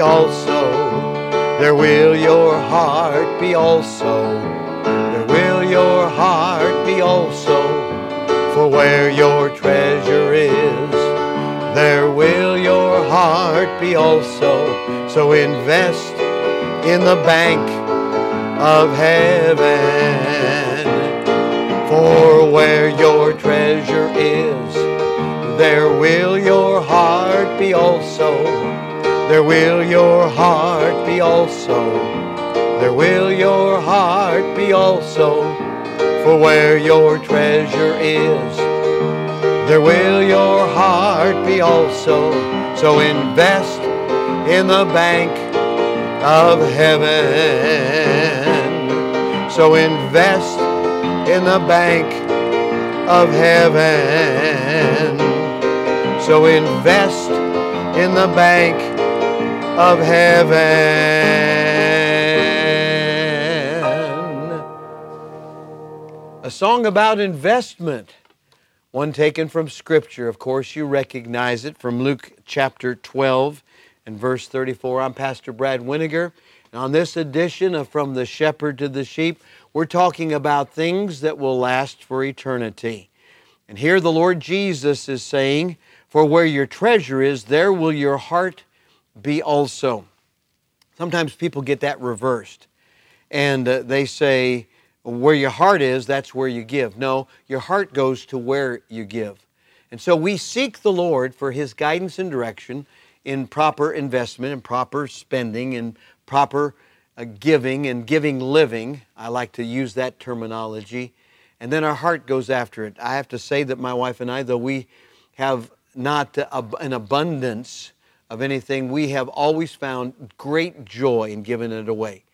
also. There will your heart be also. There will your heart be also. For where your treasure is, there will your heart be also. So invest in the bank of heaven. For where your treasure is, there will your heart be also. There will your heart be also. There will your heart be also. For where your treasure is, there will your heart be also. So invest in the bank of heaven. So invest in the bank of heaven. So invest in the bank of heaven. A song about investment. One taken from Scripture. Of course, you recognize it from Luke chapter 12 and verse 34. I'm Pastor Brad Weniger. And on this edition of From the Shepherd to the Sheep, we're talking about things that will last for eternity. And here the Lord Jesus is saying, For where your treasure is, there will your heart be also. Sometimes people get that reversed. And uh, they say, Where your heart is, that's where you give. No, your heart goes to where you give. And so we seek the Lord for His guidance and direction in proper investment and proper spending and proper uh, giving and giving living. I like to use that terminology. And then our heart goes after it. I have to say that my wife and I, though we have not uh, an abundance of anything, we have always found great joy in giving it away.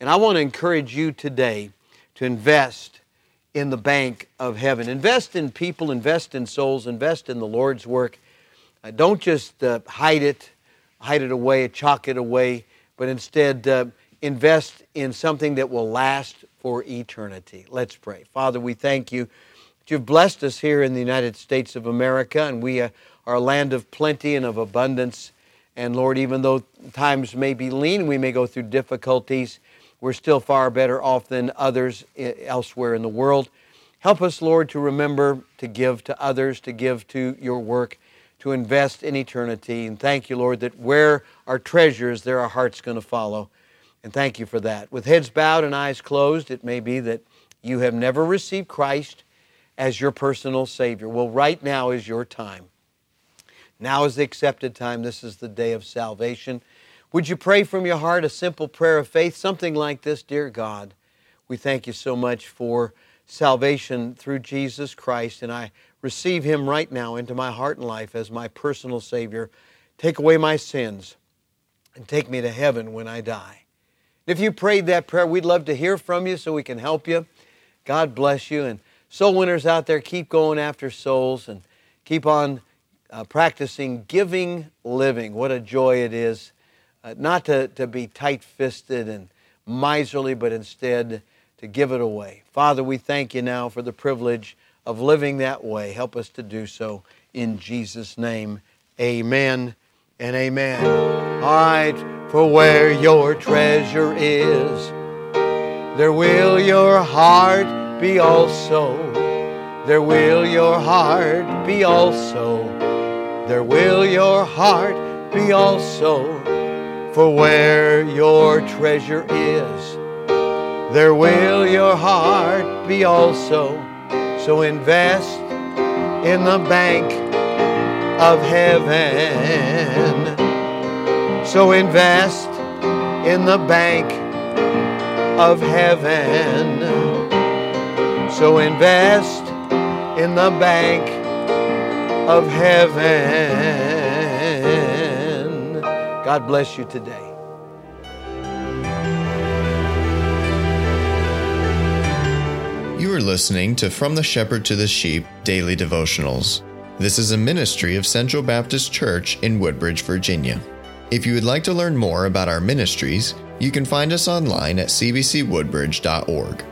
And I want to encourage you today to invest in the bank of heaven. Invest in people, invest in souls, invest in the Lord's work. Uh, don't just uh, hide it, hide it away, chalk it away, but instead uh, invest in something that will last for eternity. Let's pray. Father, we thank you you've blessed us here in the United States of America, and we uh, are a land of plenty and of abundance. And Lord, even though times may be lean, we may go through difficulties, we're still far better off than others elsewhere in the world. Help us, Lord, to remember to give to others, to give to your work to invest in eternity. And thank you, Lord, that where our treasures, there our heart's going to follow. And thank you for that. With heads bowed and eyes closed, it may be that you have never received Christ as your personal Savior. Well, right now is your time. Now is the accepted time. This is the day of salvation. Would you pray from your heart a simple prayer of faith, something like this Dear God, we thank you so much for salvation through Jesus Christ, and I receive Him right now into my heart and life as my personal Savior. Take away my sins and take me to heaven when I die. If you prayed that prayer, we'd love to hear from you so we can help you. God bless you. And soul winners out there, keep going after souls and keep on uh, practicing giving living. What a joy it is uh, not to, to be tight fisted and miserly, but instead to give it away. Father, we thank you now for the privilege of living that way. Help us to do so in Jesus' name. Amen and amen. All right, for where your treasure is, there will your heart be also. There will your heart be also. There will your heart be also. For where your treasure is, there will your heart be also. So invest in the bank of heaven. So invest in the bank of heaven. So invest in the bank of heaven. God bless you today. You are listening to From the Shepherd to the Sheep Daily Devotionals. This is a ministry of Central Baptist Church in Woodbridge, Virginia. If you would like to learn more about our ministries, you can find us online at cbcwoodbridge.org.